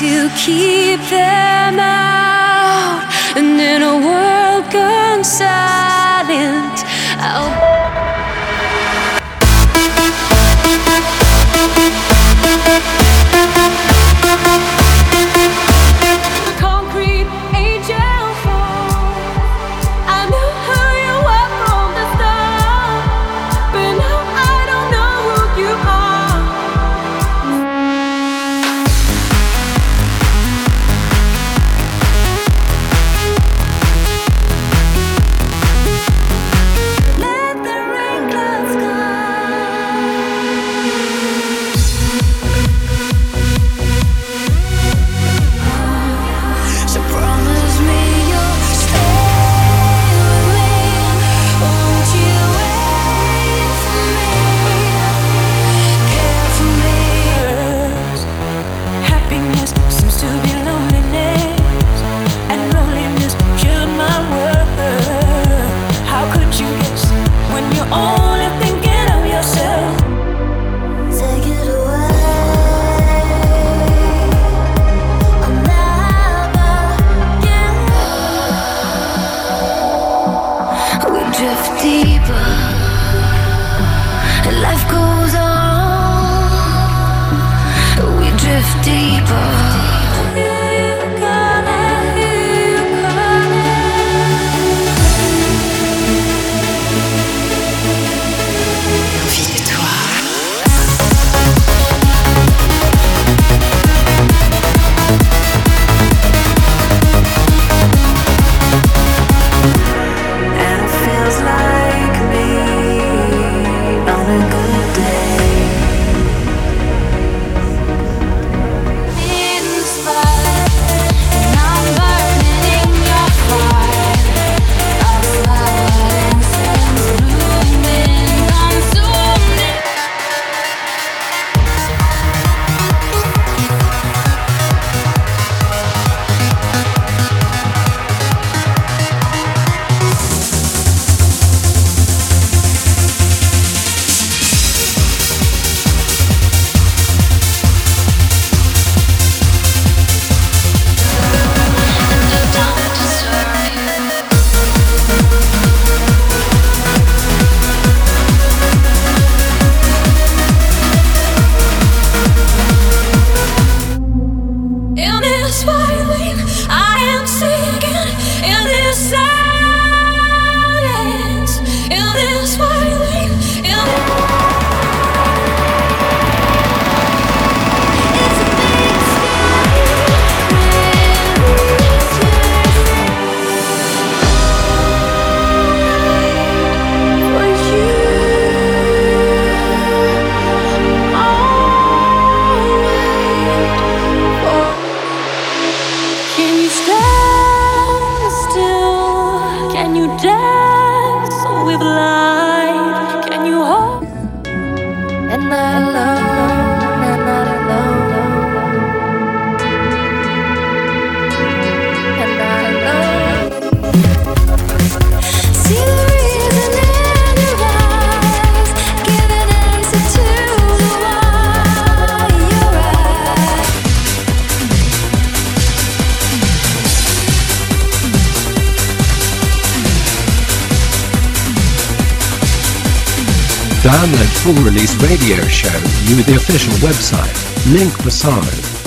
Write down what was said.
to keep them out. goes on, we drift deeper. Download full release radio show via the official website, Link Bassano.